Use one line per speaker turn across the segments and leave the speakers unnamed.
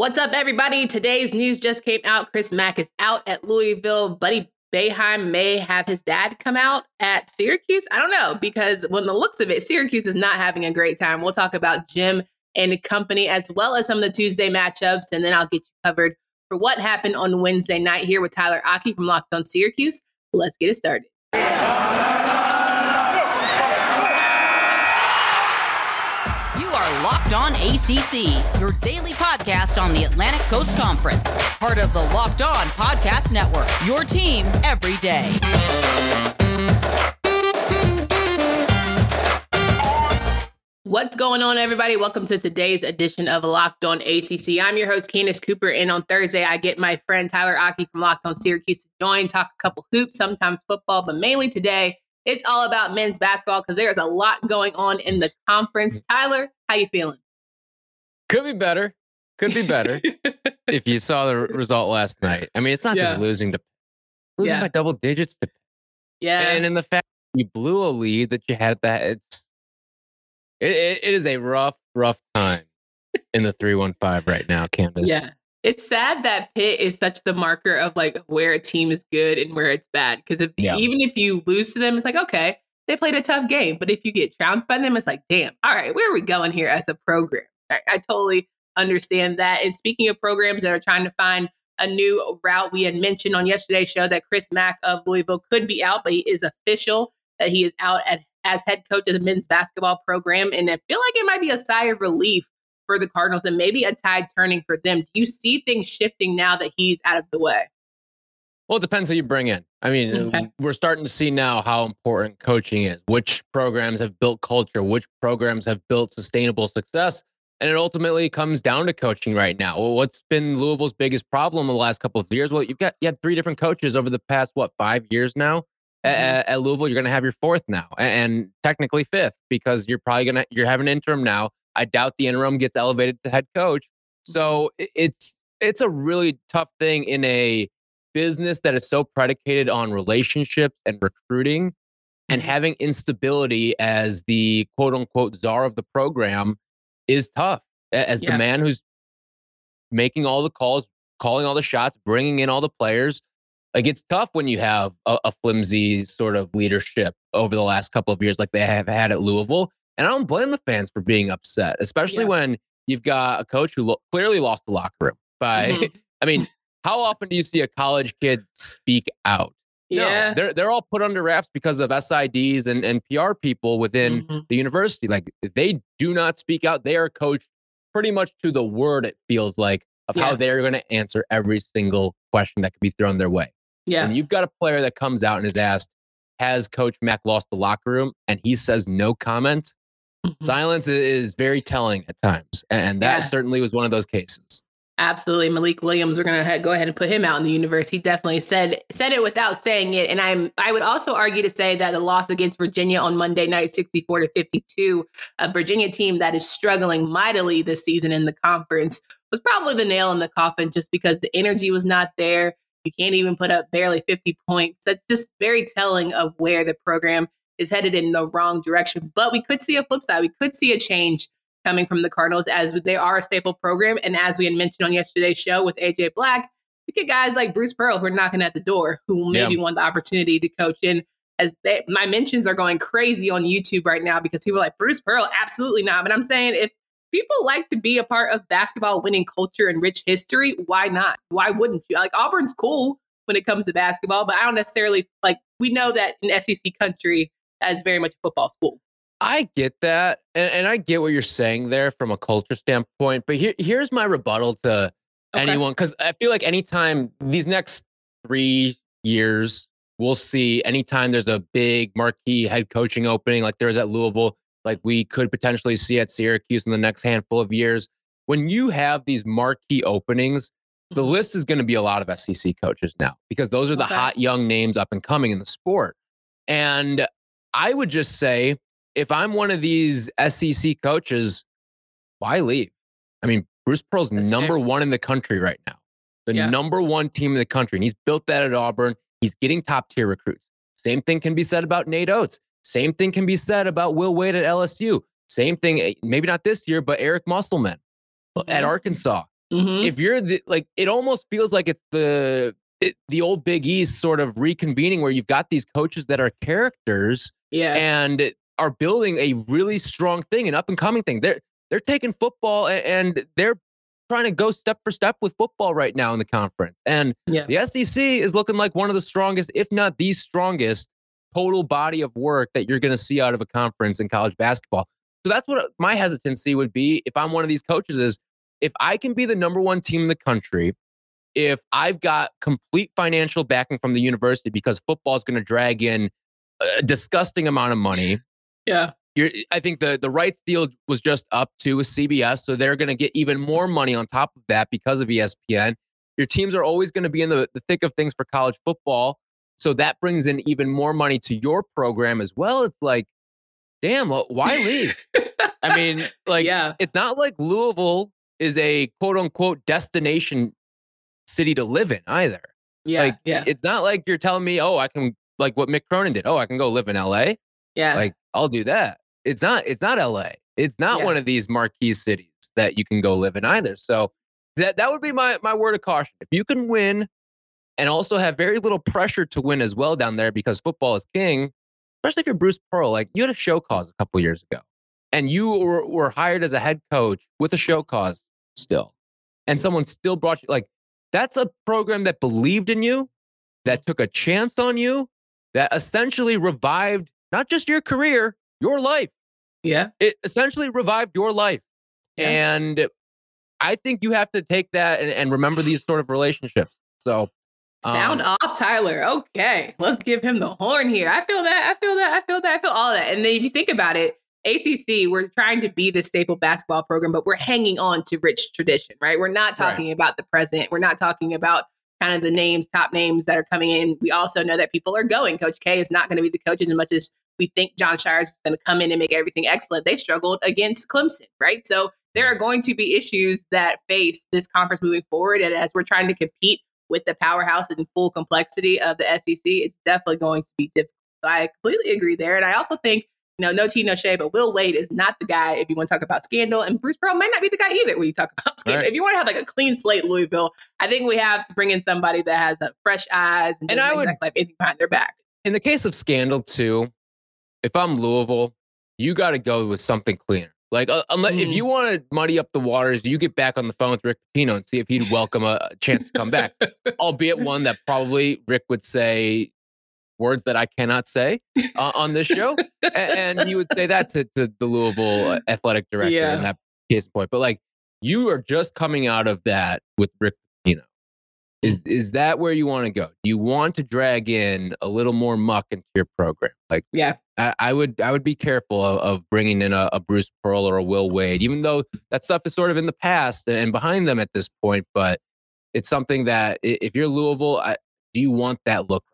What's up, everybody? Today's news just came out. Chris Mack is out at Louisville. Buddy Boeheim may have his dad come out at Syracuse. I don't know because when the looks of it, Syracuse is not having a great time. We'll talk about Jim and company as well as some of the Tuesday matchups, and then I'll get you covered for what happened on Wednesday night here with Tyler Aki from Locked On Syracuse. Let's get it started.
Locked On ACC, your daily podcast on the Atlantic Coast Conference. Part of the Locked On Podcast Network, your team every day.
What's going on, everybody? Welcome to today's edition of Locked On ACC. I'm your host, Candace Cooper, and on Thursday, I get my friend Tyler Aki from Locked On Syracuse to join, talk a couple hoops, sometimes football, but mainly today, it's all about men's basketball because there's a lot going on in the conference. Mm. Tyler, how you feeling?
Could be better. Could be better. if you saw the result last night. I mean, it's not yeah. just losing to losing yeah. by double digits to
Yeah.
And in the fact you blew a lead that you had that it's it, it, it is a rough, rough time in the 315 right now, Candace.
Yeah. It's sad that Pitt is such the marker of like where a team is good and where it's bad. Because if yeah. even if you lose to them, it's like, okay, they played a tough game. But if you get trounced by them, it's like, damn, all right, where are we going here as a program? I, I totally understand that. And speaking of programs that are trying to find a new route, we had mentioned on yesterday's show that Chris Mack of Louisville could be out, but he is official that he is out at, as head coach of the men's basketball program. And I feel like it might be a sigh of relief for the Cardinals and maybe a tide turning for them. Do you see things shifting now that he's out of the way?
Well, it depends who you bring in. I mean, okay. we're starting to see now how important coaching is, which programs have built culture, which programs have built sustainable success. And it ultimately comes down to coaching right now. Well, what's been Louisville's biggest problem in the last couple of years? Well, you've got you had three different coaches over the past what five years now mm-hmm. at, at, Louisville. You're going to have your fourth now, and, and technically fifth because you're probably going to you're having an interim now. I doubt the interim gets elevated to head coach. So it's it's a really tough thing in a business that is so predicated on relationships and recruiting and mm-hmm. having instability as the quote unquote czar of the program is tough as yeah. the man who's making all the calls, calling all the shots, bringing in all the players. Like it's tough when you have a, a flimsy sort of leadership over the last couple of years, like they have had at Louisville. And I don't blame the fans for being upset, especially yeah. when you've got a coach who lo- clearly lost the locker room by, mm-hmm. I mean, how often do you see a college kid speak out?
Yeah.
No, they're, they're all put under wraps because of SIDs and, and PR people within mm-hmm. the university. Like they do not speak out. They are coached pretty much to the word, it feels like, of yeah. how they're going to answer every single question that could be thrown their way.
Yeah.
And you've got a player that comes out and is asked, has Coach Mack lost the locker room? And he says no comment. Mm-hmm. Silence is very telling at times, and that yeah. certainly was one of those cases.
Absolutely, Malik Williams. We're gonna go ahead and put him out in the universe. He definitely said said it without saying it, and I'm I would also argue to say that the loss against Virginia on Monday night, 64 to 52, a Virginia team that is struggling mightily this season in the conference, was probably the nail in the coffin, just because the energy was not there. You can't even put up barely 50 points. That's just very telling of where the program is headed in the wrong direction. But we could see a flip side. We could see a change coming from the Cardinals as they are a staple program. And as we had mentioned on yesterday's show with AJ Black, you get guys like Bruce Pearl who are knocking at the door who maybe yeah. want the opportunity to coach in. As they, my mentions are going crazy on YouTube right now because people are like Bruce Pearl, absolutely not. But I'm saying if people like to be a part of basketball winning culture and rich history, why not? Why wouldn't you? Like Auburn's cool when it comes to basketball, but I don't necessarily like we know that in SEC country as very much a football school.
I get that. And, and, I get what you're saying there from a culture standpoint. But here, here's my rebuttal to okay. anyone because I feel like anytime these next three years, we'll see anytime there's a big marquee head coaching opening like there's at Louisville, like we could potentially see at Syracuse in the next handful of years. When you have these marquee openings, the mm-hmm. list is going to be a lot of SEC coaches now because those are the okay. hot young names up and coming in the sport. And I would just say, if I'm one of these SEC coaches, why leave? I mean, Bruce Pearl's That's number fair. one in the country right now, the yeah. number one team in the country. And he's built that at Auburn. He's getting top tier recruits. Same thing can be said about Nate Oats. Same thing can be said about Will Wade at LSU. Same thing, eh, maybe not this year, but Eric Musselman at Arkansas. mm-hmm. if you're the, like, it almost feels like it's the it, the old Big East sort of reconvening where you've got these coaches that are characters,
yeah,
and are building a really strong thing, an up and coming thing. They're they're taking football and they're trying to go step for step with football right now in the conference. And yeah. the SEC is looking like one of the strongest, if not the strongest, total body of work that you're going to see out of a conference in college basketball. So that's what uh, my hesitancy would be if I'm one of these coaches is if I can be the number one team in the country, if I've got complete financial backing from the university because football is going to drag in a disgusting amount of money.
Yeah.
You're, I think the the rights deal was just up to CBS, so they're going to get even more money on top of that because of ESPN. Your teams are always going to be in the, the thick of things for college football, so that brings in even more money to your program as well. It's like, damn, why leave? I mean, like, yeah. it's not like Louisville is a quote unquote destination city to live in either.
Yeah,
like,
yeah.
It's not like you're telling me, oh, I can like what Mick Cronin did. Oh, I can go live in LA.
Yeah,
like I'll do that. It's not. It's not LA. It's not yeah. one of these marquee cities that you can go live in either. So that that would be my my word of caution. If you can win and also have very little pressure to win as well down there because football is king, especially if you're Bruce Pearl. Like you had a show cause a couple years ago, and you were, were hired as a head coach with a show cause still, and someone still brought you. Like that's a program that believed in you, that took a chance on you, that essentially revived not just your career, your life.
Yeah.
It essentially revived your life. Yeah. And I think you have to take that and, and remember these sort of relationships. So
Sound um, off, Tyler. Okay, let's give him the horn here. I feel that. I feel that. I feel that. I feel all that. And then if you think about it, ACC, we're trying to be the staple basketball program, but we're hanging on to rich tradition, right? We're not talking right. about the present. We're not talking about kind of the names, top names that are coming in. We also know that people are going. Coach K is not going to be the coach as much as we think Jon Scheyer is going to come in and make everything excellent. They struggled against Clemson, right? So there are going to be issues that face this conference moving forward. And as we're trying to compete with the powerhouse and full complexity of the SEC, it's definitely going to be difficult. So I completely agree there. And I also think, know, no tea, no shade, but Will Wade is not the guy if you want to talk about scandal. And Bruce Pearl might not be the guy either when you talk about scandal. Right. If you want to have like a clean slate Louisville, I think we have to bring in somebody that has a fresh eyes and, and I would like anything behind their back.
In the case of scandal too, if I'm Louisville, you got to go with something cleaner. Like, uh, unless, mm. if you want to muddy up the waters, you get back on the phone with Rick Pitino and see if he'd welcome a chance to come back. Albeit one that probably Rick would say words that I cannot say uh, on this show, and, and, he would say that to, to the Louisville uh, athletic director yeah. in that case point. But like, you are just coming out of that with Rick Pitino. Is is that where you want to go? Do you want to drag in a little more muck into your program? Like,
yeah,
I, I would I would be careful of, of bringing in a, a, Bruce Pearl or a Will Wade, even though that stuff is sort of in the past and behind them at this point. But it's something that if you're Louisville, I, do you want that look?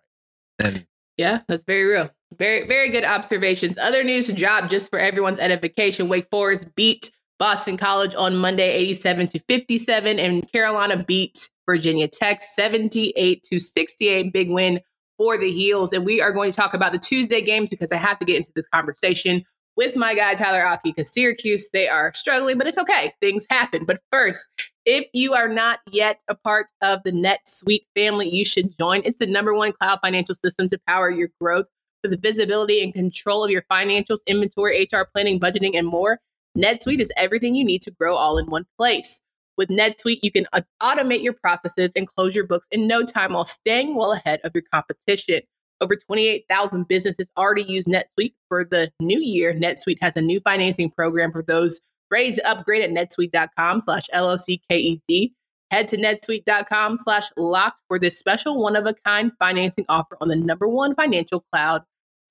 And yeah, that's very real. Very very good observations. Other news drop just for everyone's edification: Wake Forest beat Boston College on Monday, 87 to 57, and Carolina beat Virginia Tech 78 to 68. Big win for the Heels. And we are going to talk about the Tuesday games because I have to get into this conversation with my guy Tyler Aki because Syracuse, they are struggling, but it's okay. Things happen. But first, if you are not yet a part of the NetSuite family, you should join. It's the number one cloud financial system to power your growth for the visibility and control of your financials, inventory, HR planning, budgeting, and more. NetSuite is everything you need to grow all in one place. With NetSuite, you can uh, automate your processes and close your books in no time while staying well ahead of your competition. Over 28,000 businesses already use NetSuite. For the new year, NetSuite has a new financing program for those ready to upgrade at netsuite.com slash L-O-C-K-E-D. Head to netsuite.com slash locked for this special one-of-a-kind financing offer on the number one financial cloud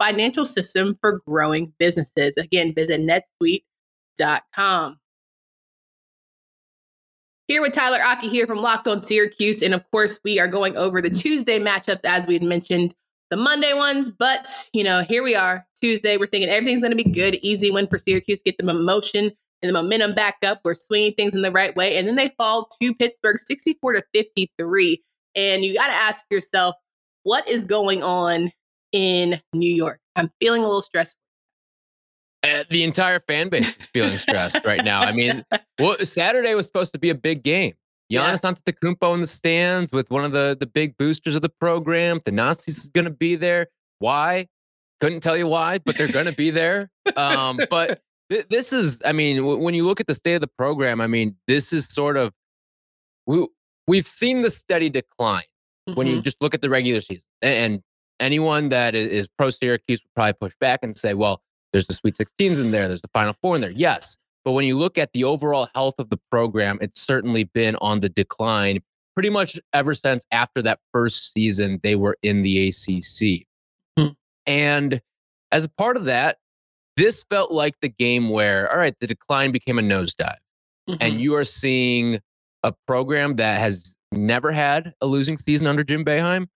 financial system for growing businesses. Again, visit netsuite.com. Here with Tyler Aki here from Locked on Syracuse. And of course, we are going over the Tuesday matchups as we had mentioned, the Monday ones. But, you know, here we are, Tuesday. We're thinking everything's going to be good. Easy win for Syracuse, get them emotion and the momentum back up. We're swinging things in the right way. And then they fall to Pittsburgh 64 to 53. And you got to ask yourself, what is going on in New York? I'm feeling a little stressed
uh, the entire fan base is feeling stressed right now. I mean, well, Saturday was supposed to be a big game. Giannis yeah. Antetokounmpo in the stands with one of the the big boosters of the program. Thanasis is going to be there. Why? Couldn't tell you why, but they're going to be there. Um, but this is, I mean, when you look at the state of the program, I mean, this is sort of we we've seen the steady decline mm-hmm. when you mm-hmm. just look at the regular season. And, anyone that is pro Syracuse would probably push back and say, well, there's the Sweet 16s in there, there's the Final Four in there. Yes. But when you look at the overall health of the program, it's certainly been on the decline pretty much ever since after that first season they were in the ACC. Hmm. And as a part of that, this felt like the game where, all right, the decline became a nosedive. Mm-hmm. And you are seeing a program that has never had a losing season under Jim Boeheim,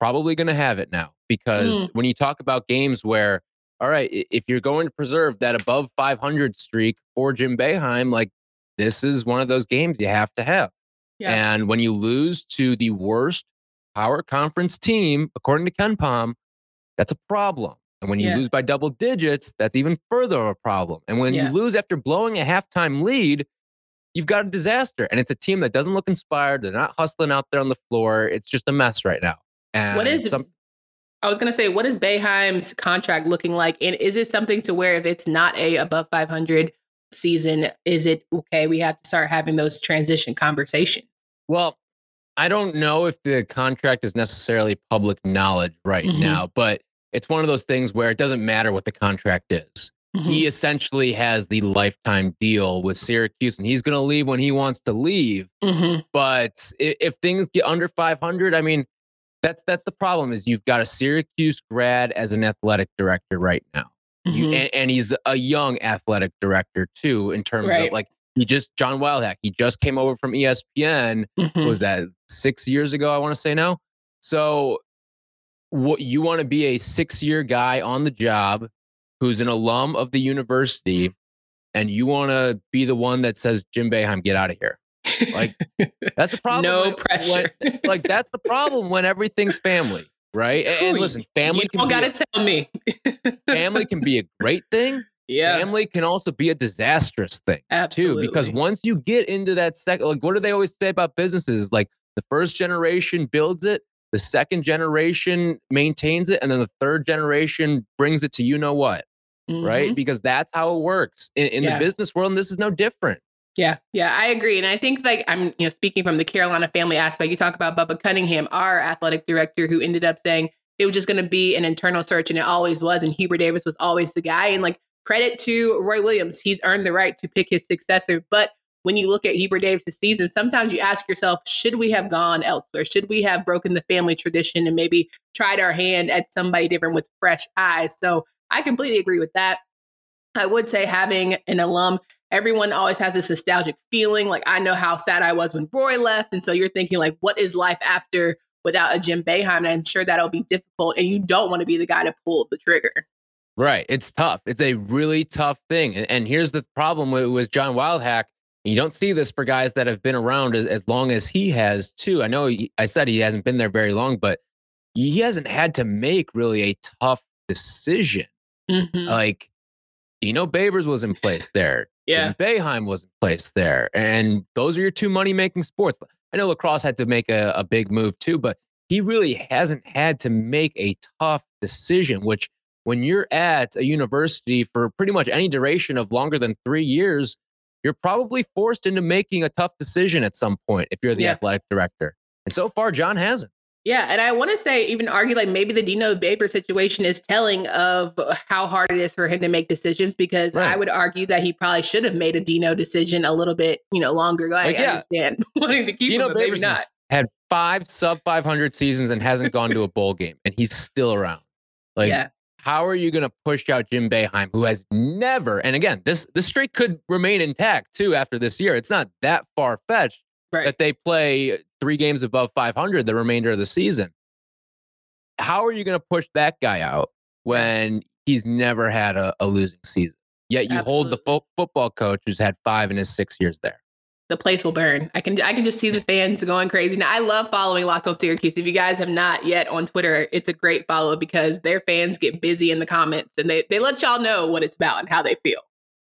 probably going to have it now. Because mm. when you talk about games where, all right, if you're going to preserve that above 500 streak for Jim Boeheim, like this is one of those games you have to have. Yeah. And when you lose to the worst power conference team, according to KenPom, that's a problem. And when you yeah. lose by double digits, that's even further of a problem. And when yeah. you lose after blowing a halftime lead, you've got a disaster. And it's a team that doesn't look inspired. They're not hustling out there on the floor. It's just a mess right now. And
what is some, I was gonna say, what is Boeheim's contract looking like? And is it something to where if it's not a above 500 season, is it okay? We have to start having those transition conversations.
Well, I don't know if the contract is necessarily public knowledge right mm-hmm. now, but it's one of those things where it doesn't matter what the contract is. Mm-hmm. He essentially has the lifetime deal with Syracuse, and he's going to leave when he wants to leave. Mm-hmm. But if, if, things get under 500, I mean, that's that's the problem. Is you've got a Syracuse grad as an athletic director right now, mm-hmm. you, and, and, he's a young athletic director too. In terms right. of like he just John Wildhack, he just came over from ESPN. Mm-hmm. Was that six years ago? I want to say now. So, what you want to be a six year guy on the job who's an alum of the university and you want to be the one that says, Jim Boeheim, get out of here. Like that's the problem.
no when, pressure.
When, like that's the problem when everything's family, right? And, and listen, family.
You don't got to tell me.
family can be a great thing.
Yeah.
Family can also be a disastrous thing Absolutely. too, because once you get into that second, like what do they always say about businesses? Like the first generation builds it, the second generation maintains it, and then the third generation brings it to you know what mm-hmm. right? Because that's how it works in, in yeah. the business world. And this is no different.
Yeah, yeah, I agree. And I think like I'm, you know, speaking from the Carolina family aspect, you talk about Bubba Cunningham, our athletic director, who ended up saying it was just going to be an internal search, and it always was. And Hubert Davis was always the guy. And like credit to Roy Williams, he's earned the right to pick his successor. But when you look at Hubert Davis' season, sometimes you ask yourself, should we have gone elsewhere? Should we have broken the family tradition and maybe tried our hand at somebody different with fresh eyes? So I completely agree with that. I would say having an alum, everyone always has this nostalgic feeling. Like I know how sad I was when Roy left. And so you're thinking like, what is life after without a Jim Boeheim? And I'm sure that'll be difficult. And you don't want to be the guy to pull the trigger.
Right. It's tough. It's a really tough thing. And, and here's the problem with, with John Wildhack. You don't see this for guys that have been around as, as long as he has, too. I know he, I said he hasn't been there very long, but he hasn't had to make really a tough decision. Mm-hmm. Like Dino Babers was in place there.
yeah.
Jim Boeheim was in place there. And those are your two money making sports. I know lacrosse had to make a, a big move too, but he really hasn't had to make a tough decision, which when you're at a university for pretty much any duration of longer than three years, you're probably forced into making a tough decision at some point if you're the yeah. athletic director. And so far, John hasn't.
Yeah, and I want to say, even argue like maybe the Dino Babers situation is telling of how hard it is for him to make decisions. Because right. I would argue that he probably should have made a Dino decision a little bit, you know, longer ago. Like, I yeah. understand wanting to keep Dino him, maybe not.
Had five sub 500 seasons and hasn't gone to a bowl game, and he's still around. Like, yeah. How are you going to push out Jim Boeheim, who has never? And again, this this streak could remain intact too after this year. It's not that far fetched right. that they play three games above 500 the remainder of the season. How are you going to push that guy out when he's never had a, a losing season? Yet you Absolutely. hold the fo- football coach who's had five in his six years there.
The place will burn. I can I can just see the fans going crazy. Now I love following Locked on Syracuse. If you guys have not yet on Twitter, it's a great follow because their fans get busy in the comments and they they let y'all know what it's about and how they feel.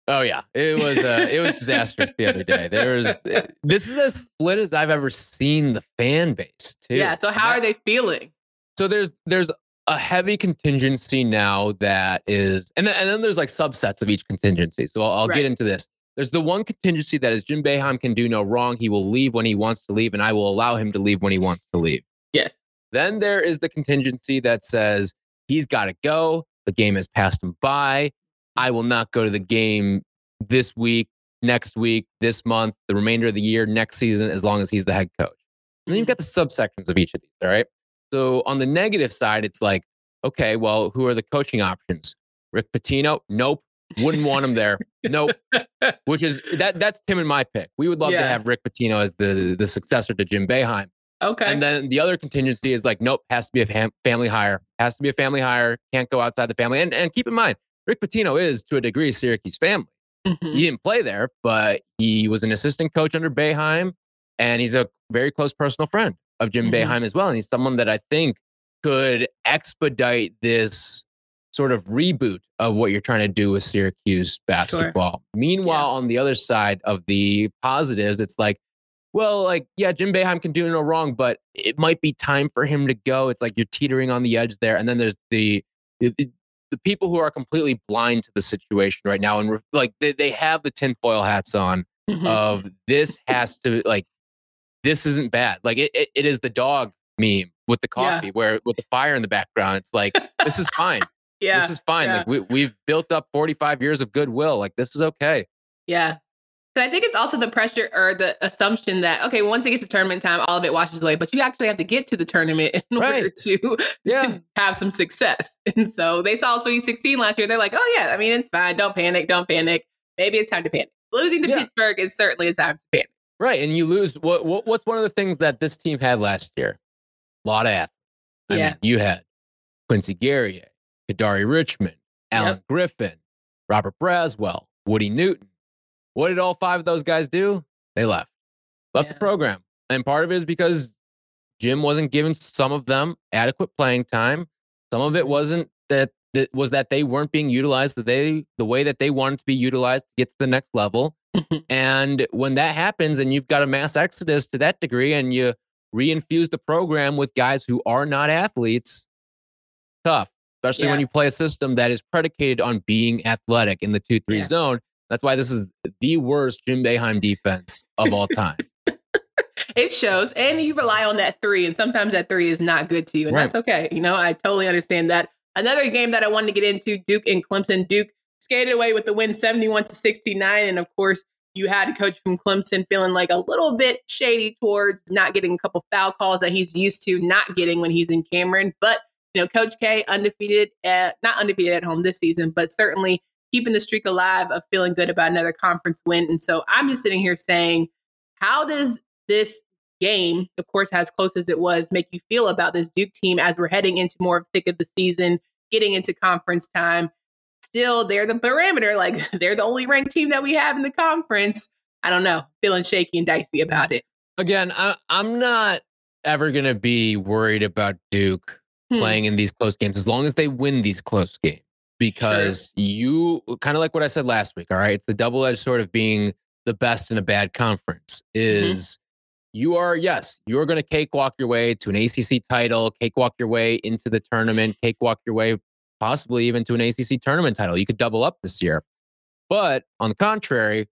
Oh yeah, it was uh, it was disastrous the other day. There was this is as split as I've ever seen the fan base too.
Yeah. So how are they feeling?
So there's there's a heavy contingency now that is, and then, and then there's like subsets of each contingency. So I'll, I'll right. get into this. There's the one contingency that is Jim Boeheim can do no wrong. He will leave when he wants to leave, and I will allow him to leave when he wants to leave.
Yes.
Then there is the contingency that says he's got to go. The game has passed him by. I will not go to the game this week, next week, this month, the remainder of the year, next season, as long as he's the head coach. And then you've got the subsections of each of these. All right. So on the negative side, it's like, okay, well, who are the coaching options? Rick Pitino? Nope. Wouldn't want him there. Nope. Which is that that's Tim and my pick. We would love yeah. to have Rick Pitino as the the successor to Jim Boeheim.
Okay.
And then the other contingency is like, nope, has to be a fam- family hire. Has to be a family hire. Can't go outside the family. And and keep in mind, Rick Pitino is to a degree Syracuse family. Mm-hmm. He didn't play there, but he was an assistant coach under Boeheim, and he's a very close personal friend of Jim mm-hmm. Boeheim as well. And he's someone that I think could expedite this sort of reboot of what you're trying to do with Syracuse basketball. Sure. Meanwhile, yeah. on the other side of the positives, it's like, well, like, yeah, Jim Boeheim can do no wrong, but it might be time for him to go. It's like you're teetering on the edge there. And then there's the, the, the people who are completely blind to the situation right now. And like they, they have the tinfoil hats on mm-hmm. of this has to, like, this isn't bad. Like, it, it, it is the dog meme with the coffee yeah. where with the fire in the background. It's like, this is fine. Yeah. This is fine. Yeah. Like we, we've built up 45 years of goodwill. Like this is okay.
Yeah. But I think it's also the pressure or the assumption that, okay, once it gets to tournament time, all of it washes away, but you actually have to get to the tournament in right. order to yeah. have some success. And so they saw Sweet 16 last year. They're like, oh, yeah, I mean, it's fine. Don't panic. Don't panic. Maybe it's time to panic. Losing to yeah. Pittsburgh is certainly a time to panic.
Right. And you lose. What, what What's one of the things that this team had last year? A lot of athletes. I yeah. Mean, you had Quincy Guerrier, Kadary Richmond, Alan yep. Griffin, Robert Braswell, Woody Newton. What did all five of those guys do? They left, left yeah. the program. And part of it is because Jim wasn't giving some of them adequate playing time. Some of it mm-hmm. wasn't that that was that they weren't being utilized the they the way that they wanted to be utilized to get to the next level. and when that happens and you've got a mass exodus to that degree and you reinfuse the program with guys who are not athletes, tough especially yeah. when you play a system that is predicated on being athletic in the 2 3 yeah. zone. That's why this is the worst Jim Boeheim defense of all time.
it shows. And you rely on that three, and sometimes that three is not good to you, and right. that's okay. You know, I totally understand that. Another game that I wanted to get into Duke and Clemson. Duke skated away with the win 71 to 69. And of course, you had a coach from Clemson feeling like a little bit shady towards not getting a couple foul calls that he's used to not getting when he's in Cameron. But you know, Coach K undefeated at not undefeated at home this season, but certainly keeping the streak alive of feeling good about another conference win. And so I'm just sitting here saying, how does this game, of course, as close as it was, make you feel about this Duke team as we're heading into more of thick of the season, getting into conference time? Still, they're the parameter, like they're the only ranked team that we have in the conference. I don't know, feeling shaky and dicey about it.
Again, I, I'm not ever going to be worried about Duke hmm. playing in these close games as long as they win these close games. Because sure. you kind of like what I said last week, all right? It's the double edged sort of being the best in a bad conference mm-hmm. is mm-hmm. you are, yes, you're going to cakewalk your way to an ACC title, cakewalk your way into the tournament, cakewalk your way possibly even to an ACC tournament title. You could double up this year. But on the contrary,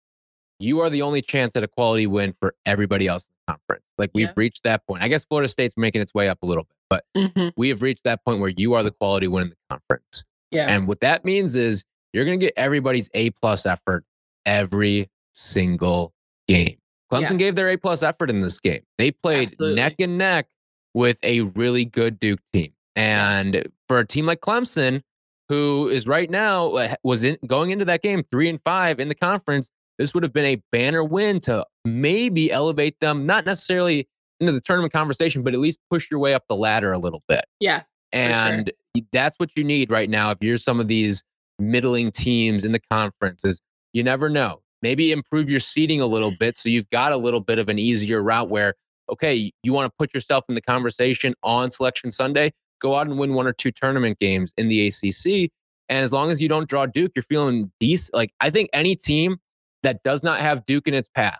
you are the only chance at a quality win for everybody else in the conference. Like we've yeah. reached that point. I guess Florida State's making its way up a little bit, but mm-hmm. we have reached that point where you are the quality win in the conference. Yeah. And what that means is you're going to get everybody's A plus effort every single game. Clemson yeah. gave their A plus effort in this game. They played Absolutely. neck and neck with a really good Duke team. And for a team like Clemson, who is right now uh, was in, going into that game three and five in the conference, this would have been a banner win to maybe elevate them, not necessarily into the tournament conversation, but at least push your way up the ladder a little bit.
Yeah.
And sure. that's what you need right now. If you're some of these middling teams in the conference, is you never know. Maybe improve your seating a little bit so you've got a little bit of an easier route where, okay, you want to put yourself in the conversation on Selection Sunday, go out and win one or two tournament games in the ACC And as long as you don't draw Duke, you're feeling decent. Like I think any team that does not have Duke in its path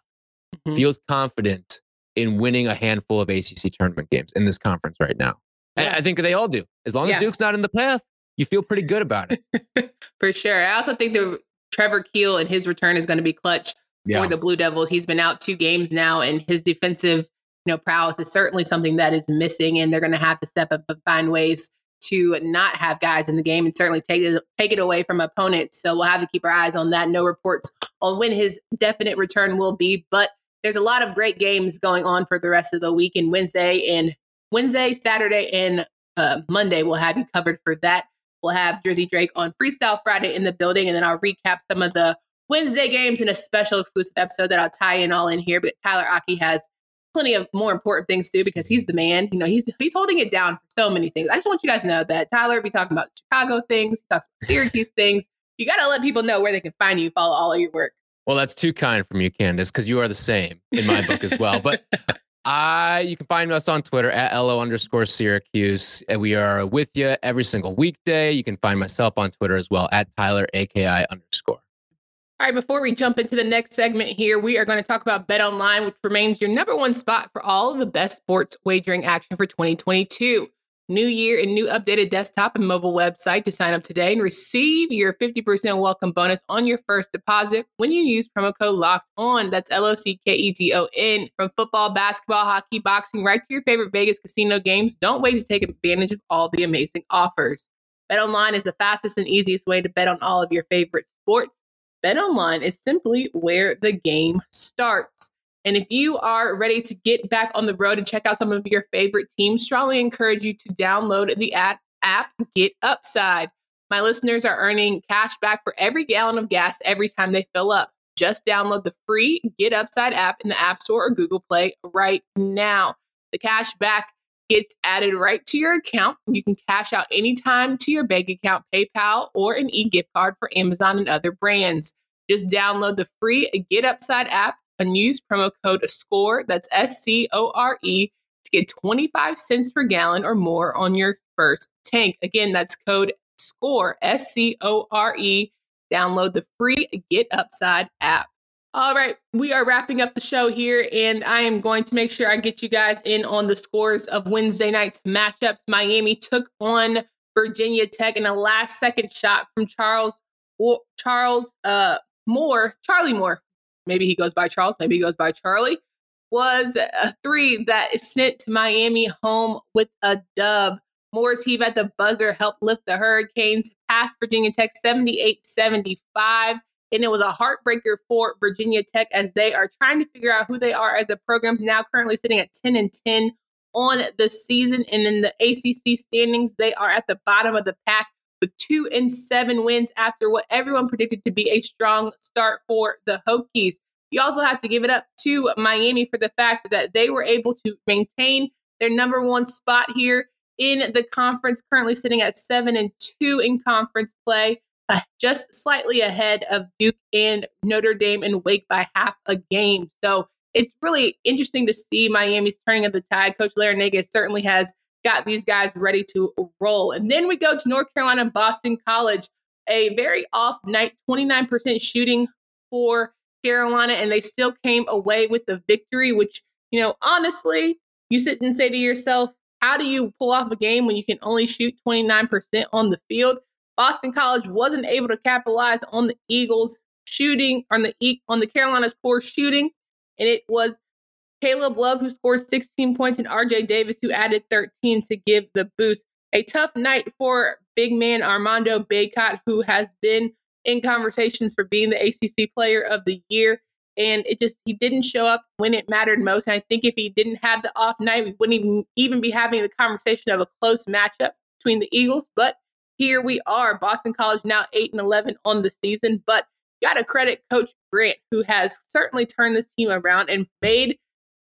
mm-hmm. feels confident in winning a handful of ACC tournament games in this conference right now. And I think they all do. As long as. Duke's not in the path, you feel pretty good about
it. For sure. I also think the Trevor Keels and his return is going to be clutch yeah. for the Blue Devils. He's been out two games now, and his defensive, you know, prowess is certainly something that is missing. And they're going to have to step up and find ways to not have guys in the game and certainly take it take it away from opponents. So we'll have to keep our eyes on that. No reports on when his definite return will be, but there's a lot of great games going on for the rest of the week. And Wednesday and Wednesday, Saturday, and uh, Monday, we'll have you covered for that. We'll have Drizzy Drake on Freestyle Friday in the building, and then I'll recap some of the Wednesday games in a special exclusive episode that I'll tie in all in here. But Tyler Aki has plenty of more important things to do because he's the man. You know, he's he's holding it down for so many things. I just want you guys to know that Tyler be talking about Chicago things, he talks about Syracuse things. You got to let people know where they can find you, follow all of your work.
Well, that's too kind from you, Candace, because you are the same in my book as well. But I, you can find us on Twitter at LO underscore Syracuse. And we are with you every single weekday. You can find myself on Twitter as well at Tyler AKI underscore.
All right, before we jump into the next segment here, we are going to talk about Bet Online, which remains your number one spot for all of the best sports wagering action for 2022 new year and new updated desktop and mobile website to sign up today and receive your 50% welcome bonus on your first deposit when you use promo code locked on. That's L O C K E T O N. From football, basketball, hockey, boxing, right to your favorite Vegas casino games, don't wait to take advantage of all the amazing offers. Bet online is the fastest and easiest way to bet on all of your favorite sports. Bet online is simply where the game starts. And if you are ready to get back on the road and check out some of your favorite teams, strongly encourage you to download the app, app Get Upside. My listeners are earning cash back for every gallon of gas every time they fill up. Just download the free Get Upside app in the App Store or Google Play right now. The cash back gets added right to your account. You can cash out anytime to your bank account, PayPal, or an e gift card for Amazon and other brands. Just download the free Get Upside app and use promo code SCORE, that's S C O R E, to get 25 cents per gallon or more on your first tank. Again, that's code SCORE, S C O R E. Download the free Get Upside app. All right, we are wrapping up the show here, and I am going to make sure I get you guys in on the scores of Wednesday night's matchups. Miami took on Virginia Tech in a last second shot from Charles Charles uh, Moore, Charlie Moore, maybe he goes by Charles, maybe he goes by Charlie, was a three that sent Miami home with a dub. Moore's heave at the buzzer helped lift the Hurricanes past Virginia Tech 78 75. And it was a heartbreaker for Virginia Tech as they are trying to figure out who they are as a program, now currently sitting at 10 and 10 on the season. And in the ACC standings, they are at the bottom of the pack with two and seven wins after what everyone predicted to be a strong start for the Hokies. You also have to give it up to Miami for the fact that they were able to maintain their number one spot here in the conference, currently sitting at seven and two in conference play, uh, just slightly ahead of Duke and Notre Dame and Wake by half a game. So it's really interesting to see Miami's turning of the tide. Coach Larranaga certainly has got these guys ready to roll. And then we go to North Carolina Boston College, a very off night, 29% shooting for Carolina, and they still came away with the victory, which, you know, honestly, you sit and say to yourself, how do you pull off a game when you can only shoot 29% on the field? Boston College wasn't able to capitalize on the Eagles shooting on the on the Carolinas poor shooting, and it was Caleb Love, who scored 16 points, and RJ Davis, who added 13 to give the boost. A tough night for big man Armando Bacot, who has been in conversations for being the ACC player of the year. And it just, he didn't show up when it mattered most. And I think if he didn't have the off night, we wouldn't even, even be having the conversation of a close matchup between the Eagles. But here we are, Boston College now 8 and 11 on the season. But got to credit Coach Grant, who has certainly turned this team around and made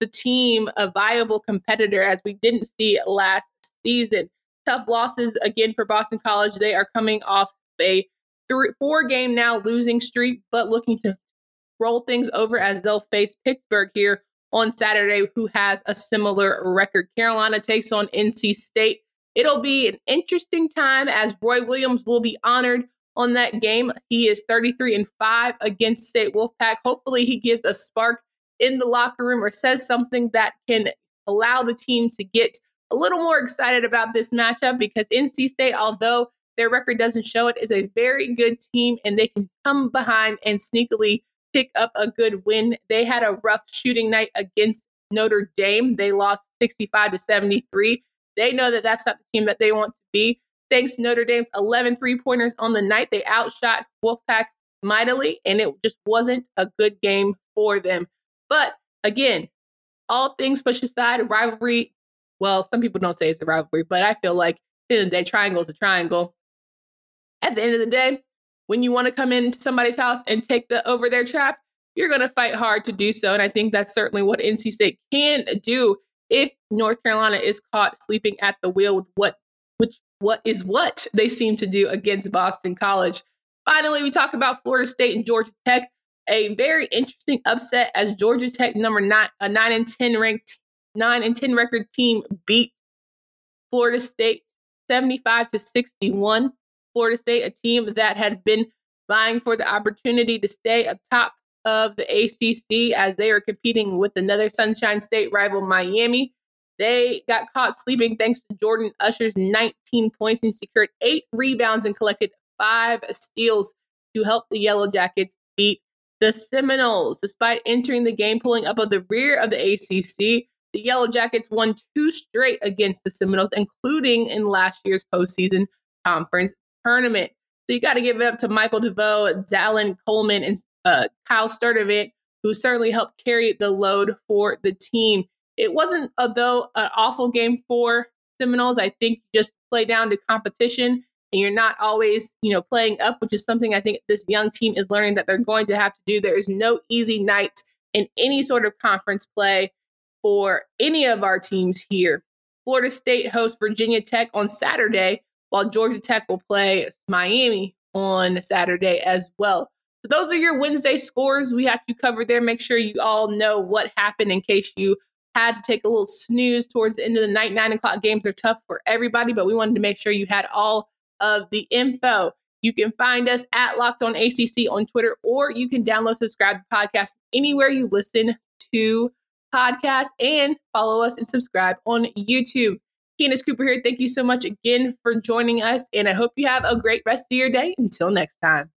the team a viable competitor as we didn't see last season. Tough losses again for Boston College. They are coming off a three, four game now losing streak, but looking to roll things over as they'll face Pittsburgh here on Saturday, who has a similar record. Carolina takes on NC State. It'll be an interesting time as Roy Williams will be honored on that game. He is 33 and 5 against State Wolfpack. Hopefully, he gives a spark in the locker room or says something that can allow the team to get a little more excited about this matchup because NC State, although their record doesn't show it, is a very good team and they can come behind and sneakily pick up a good win. They had a rough shooting night against Notre Dame. They lost 65 to 73. They know that that's not the team that they want to be. Thanks to Notre Dame's 11 three pointers on the night, they outshot Wolfpack mightily, and it just wasn't a good game for them. But again, all things pushed aside, rivalry. Well, some people don't say it's a rivalry, but I feel like in the, end of the day, triangle is a triangle. At the end of the day, when you want to come into somebody's house and take the over their trap, you're going to fight hard to do so. And I think that's certainly what NC State can do if North Carolina is caught sleeping at the wheel with what which what is what they seem to do against Boston College. Finally, we talk about Florida State and Georgia Tech. A very interesting upset as Georgia Tech, number nine, a nine and ten ranked nine and ten record team, beat Florida State seventy-five to sixty-one. Florida State, a team that had been vying for the opportunity to stay up top of the ACC as they are competing with another Sunshine State rival, Miami. They got caught sleeping thanks to Jordan Usher's 19 points and secured eight rebounds and collected five steals to help the Yellow Jackets beat the Seminoles. Despite entering the game pulling up of the rear of the ACC, the Yellow Jackets won two straight against the Seminoles, including in last year's postseason conference tournament. So you got to give it up to Michael DeVoe, Dallan Coleman, and uh, Kyle Sturdivant, who certainly helped carry the load for the team. It wasn't, though, an awful game for Seminoles. I think just play down to competition and you're not always, you know, playing up, which is something I think this young team is learning that they're going to have to do. There is no easy night in any sort of conference play for any of our teams here. Florida State hosts Virginia Tech on Saturday, while Georgia Tech will play Miami on Saturday as well. So those are your Wednesday scores we have to cover there. Make sure you all know what happened in case you had to take a little snooze towards the end of the night. Nine o'clock games are tough for everybody, but we wanted to make sure you had all of the info. You can find us at Locked On ACC on Twitter, or you can download, subscribe to the podcast anywhere you listen to podcasts, and follow us and subscribe on YouTube. Candace Cooper here. Thank you so much again for joining us, and I hope you have a great rest of your day. Until next time.